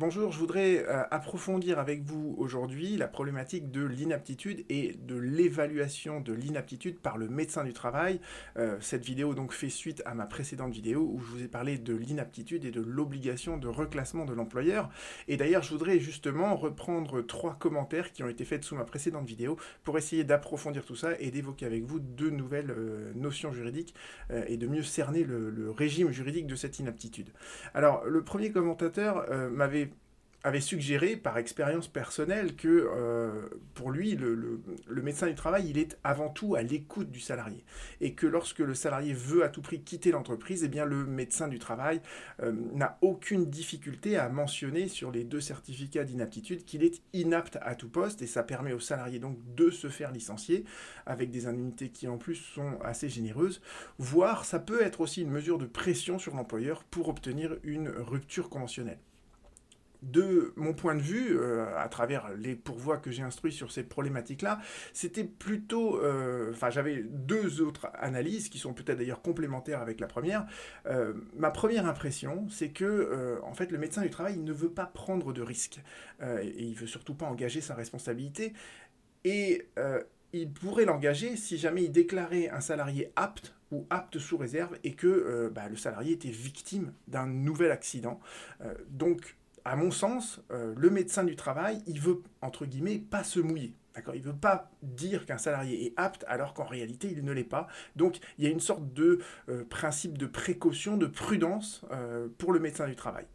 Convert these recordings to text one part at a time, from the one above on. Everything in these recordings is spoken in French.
Bonjour, je voudrais euh, approfondir avec vous aujourd'hui la problématique de l'inaptitude et de l'évaluation de l'inaptitude par le médecin du travail. Euh, cette vidéo donc fait suite à ma précédente vidéo où je vous ai parlé de l'inaptitude et de l'obligation de reclassement de l'employeur. Et d'ailleurs, je voudrais justement reprendre trois commentaires qui ont été faits sous ma précédente vidéo pour essayer d'approfondir tout ça et d'évoquer avec vous deux nouvelles euh, notions juridiques et de mieux cerner le, le, régime juridique de cette inaptitude. Alors, le premier commentateur m'avait avait suggéré par expérience personnelle que euh, pour lui, le, médecin du travail, il est avant tout à l'écoute du salarié. Et que lorsque le salarié veut à tout prix quitter l'entreprise, eh le médecin du travail euh, n'a aucune difficulté à mentionner sur les deux certificats d'inaptitude qu'il est inapte à tout poste. Et ça permet au salarié donc de se faire licencier avec des indemnités qui en plus sont assez généreuses. Voire ça peut être aussi une mesure de pression sur l'employeur pour obtenir une rupture conventionnelle de mon point de vue, euh, à travers les pourvois que j'ai instruits sur ces problématiques-là, c'était plutôt... Euh, enfin, j'avais deux autres analyses qui sont peut-être d'ailleurs complémentaires avec la première. Euh, ma première impression, c'est que, en fait, le médecin du travail, il ne veut pas prendre de risques. et il veut surtout pas engager sa responsabilité. Et il pourrait l'engager si jamais il déclarait un salarié apte ou apte sous réserve et que bah, le salarié était victime d'un nouvel accident. donc, à mon sens, euh, le médecin du travail, il veut, entre guillemets, pas se mouiller. Il ne veut pas dire qu'un salarié est apte alors qu'en réalité il ne l'est pas. Donc il y a une sorte de euh, principe de précaution, de prudence euh, pour le médecin du travail.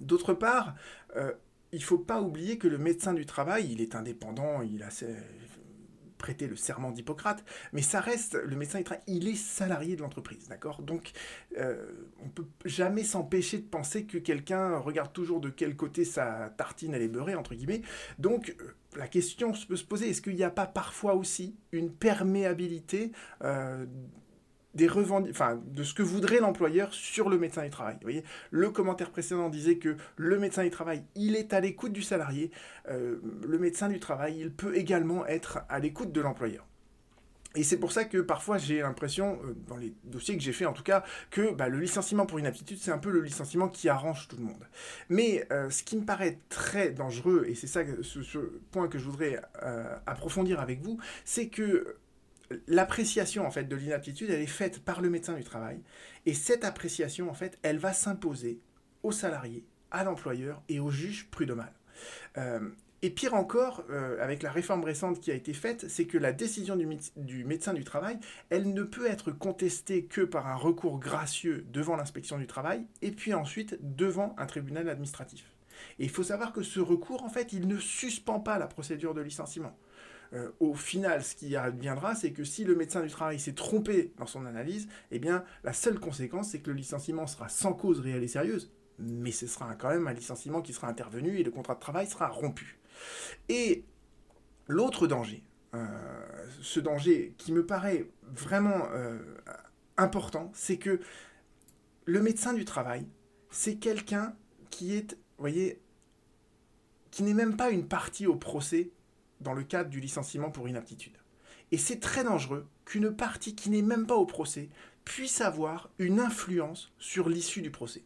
D'autre part, il ne faut pas oublier que le médecin du travail, il est indépendant, il a ses, prêter le serment d'Hippocrate, mais ça reste, le médecin il est salarié de l'entreprise, d'accord? Donc, euh, on peut jamais s'empêcher de penser que quelqu'un regarde toujours de quel côté sa tartine elle est beurrée, entre guillemets. Donc, euh, la question peut se poser, est-ce qu'il n'y a pas parfois aussi une perméabilité euh, de ce que voudrait l'employeur sur le médecin du travail. Vous le commentaire précédent disait que le médecin du travail, il est à l'écoute du salarié. Euh, le médecin du travail, il peut également être à l'écoute de l'employeur. Et c'est pour ça que parfois j'ai l'impression, euh, dans les dossiers que j'ai fait en tout cas, que bah, le licenciement pour inaptitude, c'est un peu le licenciement qui arrange tout le monde. Mais euh, ce qui me paraît très dangereux, et c'est ça ce, point que je voudrais approfondir avec vous, c'est que l'appréciation en fait de l'inaptitude, elle est faite par le médecin du travail, et cette appréciation en fait, elle va s'imposer aux salariés, à l'employeur et au juge prud'homal. Euh, et pire encore, euh, avec la réforme récente qui a été faite, c'est que la décision du, médecin du travail, elle ne peut être contestée que par un recours gracieux devant l'inspection du travail, et puis ensuite devant un tribunal administratif. Et il faut savoir que ce recours, en fait, il ne suspend pas la procédure de licenciement. Euh, au final, ce qui adviendra, c'est que si le médecin du travail s'est trompé dans son analyse, eh bien, la seule conséquence, c'est que le licenciement sera sans cause réelle et sérieuse, mais ce sera quand même un licenciement qui sera intervenu et le contrat de travail sera rompu. Et l'autre danger, euh, ce danger qui me paraît vraiment euh, important, c'est que le médecin du travail, c'est quelqu'un qui n'est même pas une partie au procès dans le cadre du licenciement pour inaptitude. Et c'est très dangereux qu'une partie qui n'est même pas au procès puisse avoir une influence sur l'issue du procès.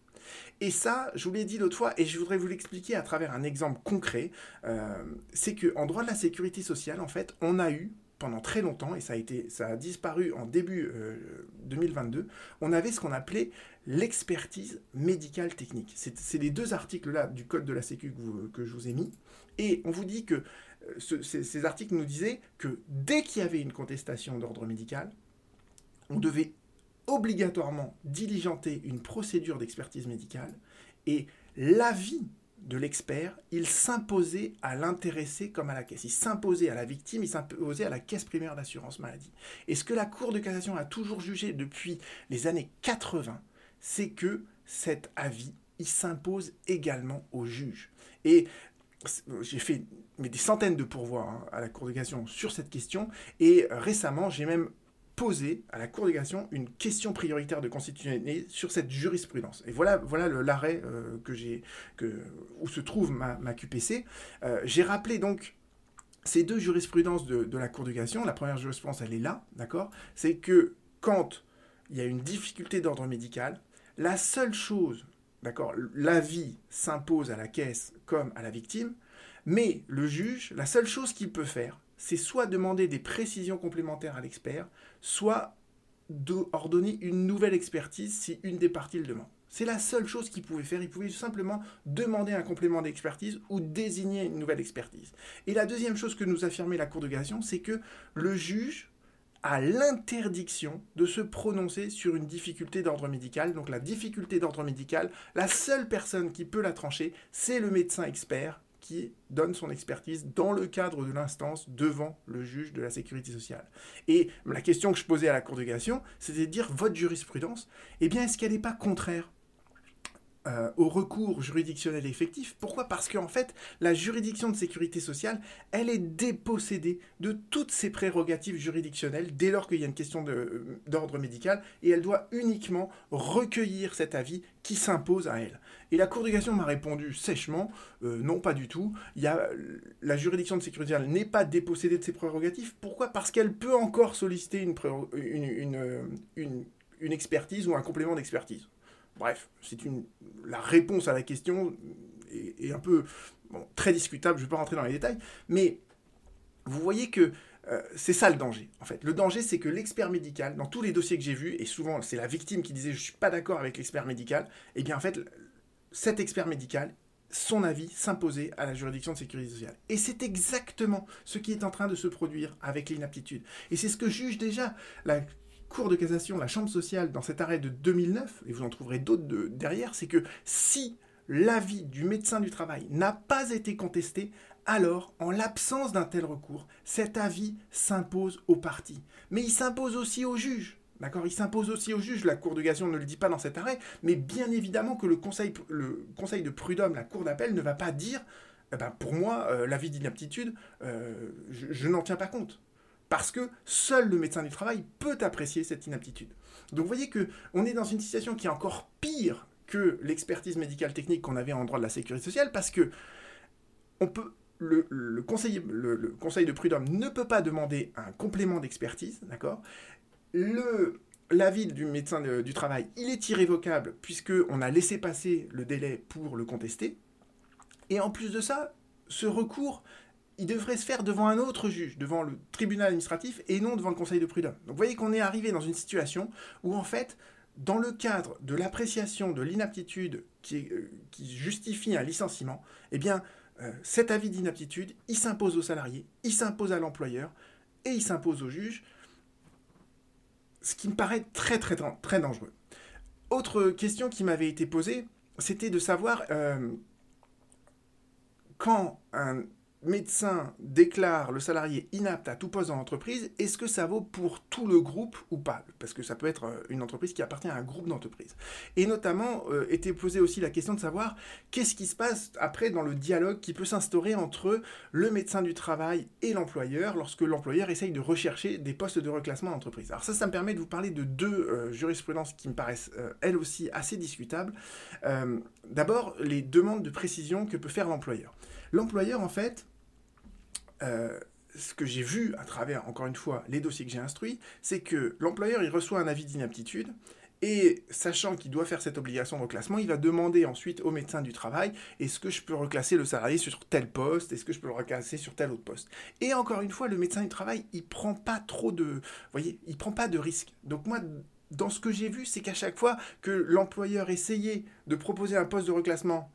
Et ça, je vous l'ai dit l'autre fois, et je voudrais vous l'expliquer à travers un exemple concret, euh, c'est qu'en droit de la sécurité sociale, en fait, on a eu pendant très longtemps, et ça a, disparu en début 2022, euh, on avait ce qu'on appelait l'expertise médicale technique. C'est les deux articles-là du Code de la Sécu que, que, je vous ai mis, et on vous dit que ces, articles nous disaient que dès qu'il y avait une contestation d'ordre médical, on devait obligatoirement diligenter une procédure d'expertise médicale et l'avis de l'expert, il s'imposait à l'intéressé comme à la caisse. Il s'imposait à la victime, il s'imposait à la caisse primaire d'assurance maladie. Et ce que la Cour de cassation a toujours jugé depuis les années 80, c'est que cet avis, il s'impose également au juge. Et j'ai fait des centaines de pourvois hein, à la Cour de cassation sur cette question, et récemment, j'ai même posé à la Cour de cassation une question prioritaire de constitutionnalité sur cette jurisprudence. Et voilà, voilà l'arrêt euh, où se trouve ma, ma QPC. Euh, j'ai rappelé donc ces deux jurisprudences de, de, la Cour de cassation. La première jurisprudence, elle est là, d'accord? C'est que quand il y a une difficulté d'ordre médical, la seule chose d'accord, l'avis s'impose à la caisse comme à la victime, mais le juge, la seule chose qu'il peut faire, c'est soit demander des précisions complémentaires à l'expert, soit ordonner une nouvelle expertise si une des parties le demande. C'est la seule chose qu'il pouvait faire. Il pouvait simplement demander un complément d'expertise ou désigner une nouvelle expertise. Et la deuxième chose que nous affirmait la Cour de cassation, c'est que le juge a l'interdiction de se prononcer sur une difficulté d'ordre médical. Donc la difficulté d'ordre médical, la seule personne qui peut la trancher, c'est le médecin expert qui donne son expertise dans le cadre de l'instance devant le juge de la sécurité sociale. Et la question que je posais à la Cour de cassation, c'était de dire votre jurisprudence, eh bien, est-ce qu'elle n'est pas contraire euh, au recours juridictionnel effectif. Pourquoi? Parce qu'en fait, la juridiction de sécurité sociale, elle est dépossédée de toutes ses prérogatives juridictionnelles dès lors qu'il y a une question d'ordre médical et elle doit uniquement recueillir cet avis qui s'impose à elle. Et la Cour de cassation m'a répondu sèchement, euh, non pas du tout, la juridiction de sécurité sociale n'est pas dépossédée de ses prérogatives. Pourquoi? Parce qu'elle peut encore solliciter une expertise ou un complément d'expertise. Bref, c'est la réponse à la question est, un peu très discutable. Je ne vais pas rentrer dans les détails, mais vous voyez que euh, c'est ça le danger, en fait. Le danger, c'est que l'expert médical, dans tous les dossiers que j'ai vus, et souvent c'est la victime qui disait je suis pas d'accord avec l'expert médical, et eh bien en fait, cet expert médical, son avis s'imposait à la juridiction de sécurité sociale. Et c'est exactement ce qui est en train de se produire avec l'inaptitude. Et c'est ce que juge déjà la Cour de cassation, la Chambre sociale, dans cet arrêt de 2009, et vous en trouverez d'autres derrière, c'est que si l'avis du médecin du travail n'a pas été contesté, alors, en l'absence d'un tel recours, cet avis s'impose aux parties. Mais il s'impose aussi au juge. D'accord? Il s'impose aussi au juge. La Cour de cassation ne le dit pas dans cet arrêt, mais bien évidemment que le Conseil, le conseil de prud'homme, la Cour d'appel, ne va pas dire eh ben, pour moi, euh, l'avis d'inaptitude, euh, je n'en tiens pas compte parce que seul le médecin du travail peut apprécier cette inaptitude. Donc vous voyez que on est dans une situation qui est encore pire que l'expertise médicale technique qu'on avait en droit de la sécurité sociale, parce que on le, conseil, le, conseil de prud'homme ne peut pas demander un complément d'expertise, d'accord? L'avis du médecin du travail, il est irrévocable puisqu'on a laissé passer le délai pour le contester. Et en plus de ça, ce recours il devrait se faire devant un autre juge, devant le tribunal administratif et non devant le conseil de prud'homme. Donc vous voyez qu'on est arrivé dans une situation où en fait, dans le cadre de l'appréciation de l'inaptitude qui, euh, justifie un licenciement, eh bien euh, cet avis d'inaptitude, il s'impose au salarié, il s'impose à l'employeur et il s'impose au juge, ce qui me paraît très très très dangereux. Autre question qui m'avait été posée, c'était de savoir euh, quand un médecin déclare le salarié inapte à tout poste dans l'entreprise, est-ce que ça vaut pour tout le groupe ou pas? Parce que ça peut être euh, une entreprise qui appartient à un groupe d'entreprises. Et notamment, euh, était posée aussi la question de savoir qu'est-ce qui se passe après dans le dialogue qui peut s'instaurer entre le médecin du travail et l'employeur lorsque l'employeur essaye de rechercher des postes de reclassement d'entreprise. Alors ça, ça me permet de vous parler de deux euh, jurisprudences qui me paraissent, elles aussi, assez discutables. D'abord, les demandes de précision que peut faire l'employeur. L'employeur, en fait, euh, ce que j'ai vu à travers, encore une fois, les dossiers que j'ai instruits, c'est que l'employeur, il reçoit un avis d'inaptitude, et sachant qu'il doit faire cette obligation de reclassement, il va demander ensuite au médecin du travail est-ce que je peux reclasser le salarié sur tel poste? Est-ce que je peux le reclasser sur tel autre poste? Et encore une fois, le médecin du travail, il prend pas trop de, voyez, il prend pas de risques. Donc moi, dans ce que j'ai vu, c'est qu'à chaque fois que l'employeur essayait de proposer un poste de reclassement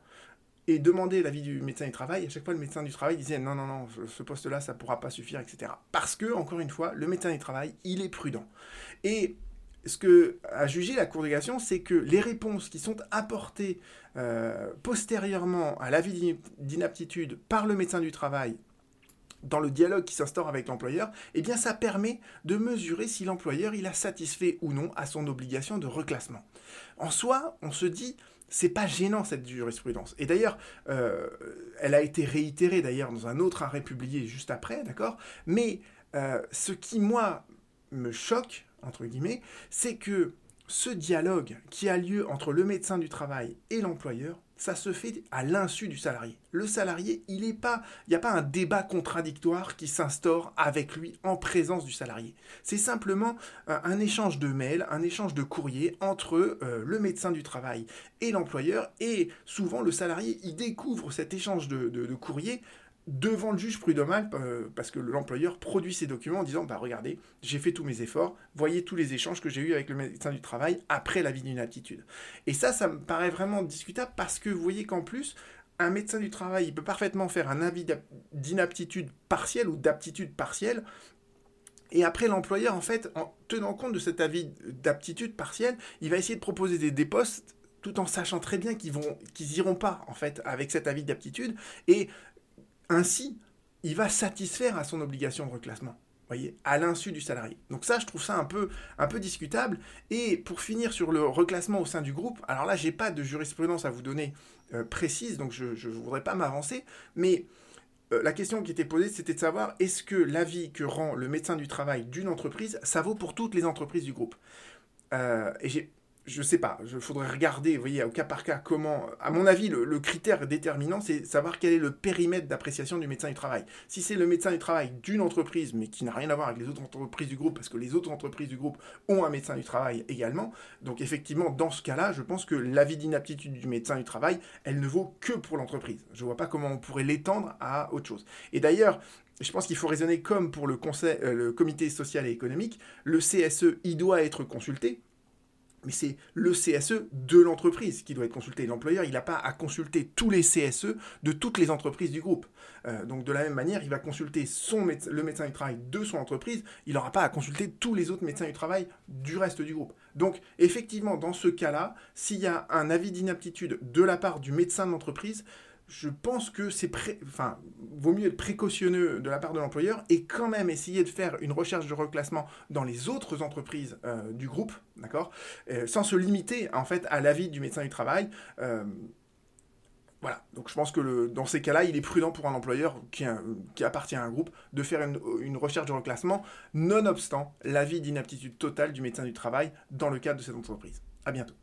et demander l'avis du médecin du travail, à chaque fois le médecin du travail disait non, non, non, ce poste-là, ça ne pourra pas suffire, etc. Parce que, encore une fois, le médecin du travail, il est prudent. Et ce que a jugé la Cour de cassation, c'est que les réponses qui sont apportées euh, postérieurement à l'avis d'inaptitude par le médecin du travail dans le dialogue qui s'instaure avec l'employeur, eh bien ça permet de mesurer si l'employeur il a satisfait ou non à son obligation de reclassement. En soi, on se dit c'est pas gênant cette jurisprudence. Et d'ailleurs, euh, elle a été réitérée d'ailleurs dans un autre arrêt publié juste après, d'accord? Mais euh, ce qui, moi, me choque, entre guillemets, c'est que ce dialogue qui a lieu entre le médecin du travail et l'employeur, ça se fait à l'insu du salarié. Le salarié, il n'est pas, il n'y a pas un débat contradictoire qui s'instaure avec lui en présence du salarié. C'est simplement euh, un, échange de mails, un échange de courriers entre euh, le médecin du travail et l'employeur. Et souvent, le salarié, il découvre cet échange de, de, de courriers devant le juge prud'homal euh, parce que l'employeur produit ses documents en disant bah regardez j'ai fait tous mes efforts voyez tous les échanges que j'ai eus avec le médecin du travail après l'avis d'une aptitude. Et ça ça me paraît vraiment discutable parce que vous voyez qu'en plus un médecin du travail il peut parfaitement faire un avis d'inaptitude partielle ou d'aptitude partielle. Et après, l'employeur, en fait, en tenant compte de cet avis d'aptitude partielle, il va essayer de proposer des, des postes tout en sachant très bien qu'ils vont qu'ils pas en fait avec cet avis d'aptitude. Et ainsi, il va satisfaire à son obligation de reclassement. Voyez, à l'insu du salarié. Donc ça, je trouve ça un peu, discutable. Et pour finir sur le reclassement au sein du groupe, alors là, j'ai pas de jurisprudence à vous donner euh, précise, donc je ne voudrais pas m'avancer, mais euh, la question qui était posée, c'était de savoir est-ce que l'avis que rend le médecin du travail d'une entreprise, ça vaut pour toutes les entreprises du groupe? Euh, je sais pas, il faudrait regarder, vous voyez, au cas par cas, comment. À mon avis, le, critère déterminant, c'est savoir quel est le périmètre d'appréciation du médecin du travail. Si c'est le médecin du travail d'une entreprise, mais qui n'a rien à voir avec les autres entreprises du groupe, parce que les autres entreprises du groupe ont un médecin du travail également, donc effectivement, dans ce cas-là, je pense que l'avis d'inaptitude du médecin du travail, elle ne vaut que pour l'entreprise. Je vois pas comment on pourrait l'étendre à autre chose. Et d'ailleurs, je pense qu'il faut raisonner comme pour le, conseil, euh, le comité social et économique. Le CSE, il doit être consulté mais c'est le CSE de l'entreprise qui doit être consulté. L'employeur, il n'a pas à consulter tous les CSE de toutes les entreprises du groupe. Euh, donc de la même manière, il va consulter le médecin du travail de son entreprise, il n'aura pas à consulter tous les autres médecins du travail du reste du groupe. Donc effectivement, dans ce cas-là, s'il y a un avis d'inaptitude de la part du médecin de l'entreprise, je pense que c'est enfin, vaut mieux être précautionneux de la part de l'employeur et quand même essayer de faire une recherche de reclassement dans les autres entreprises euh, du groupe, d'accord, euh, sans se limiter en fait à l'avis du médecin du travail. Euh, voilà, donc je pense que dans ces cas-là, il est prudent pour un employeur qui, qui appartient à un groupe de faire une, une recherche de reclassement, nonobstant l'avis d'inaptitude totale du médecin du travail dans le cadre de cette entreprise. À bientôt.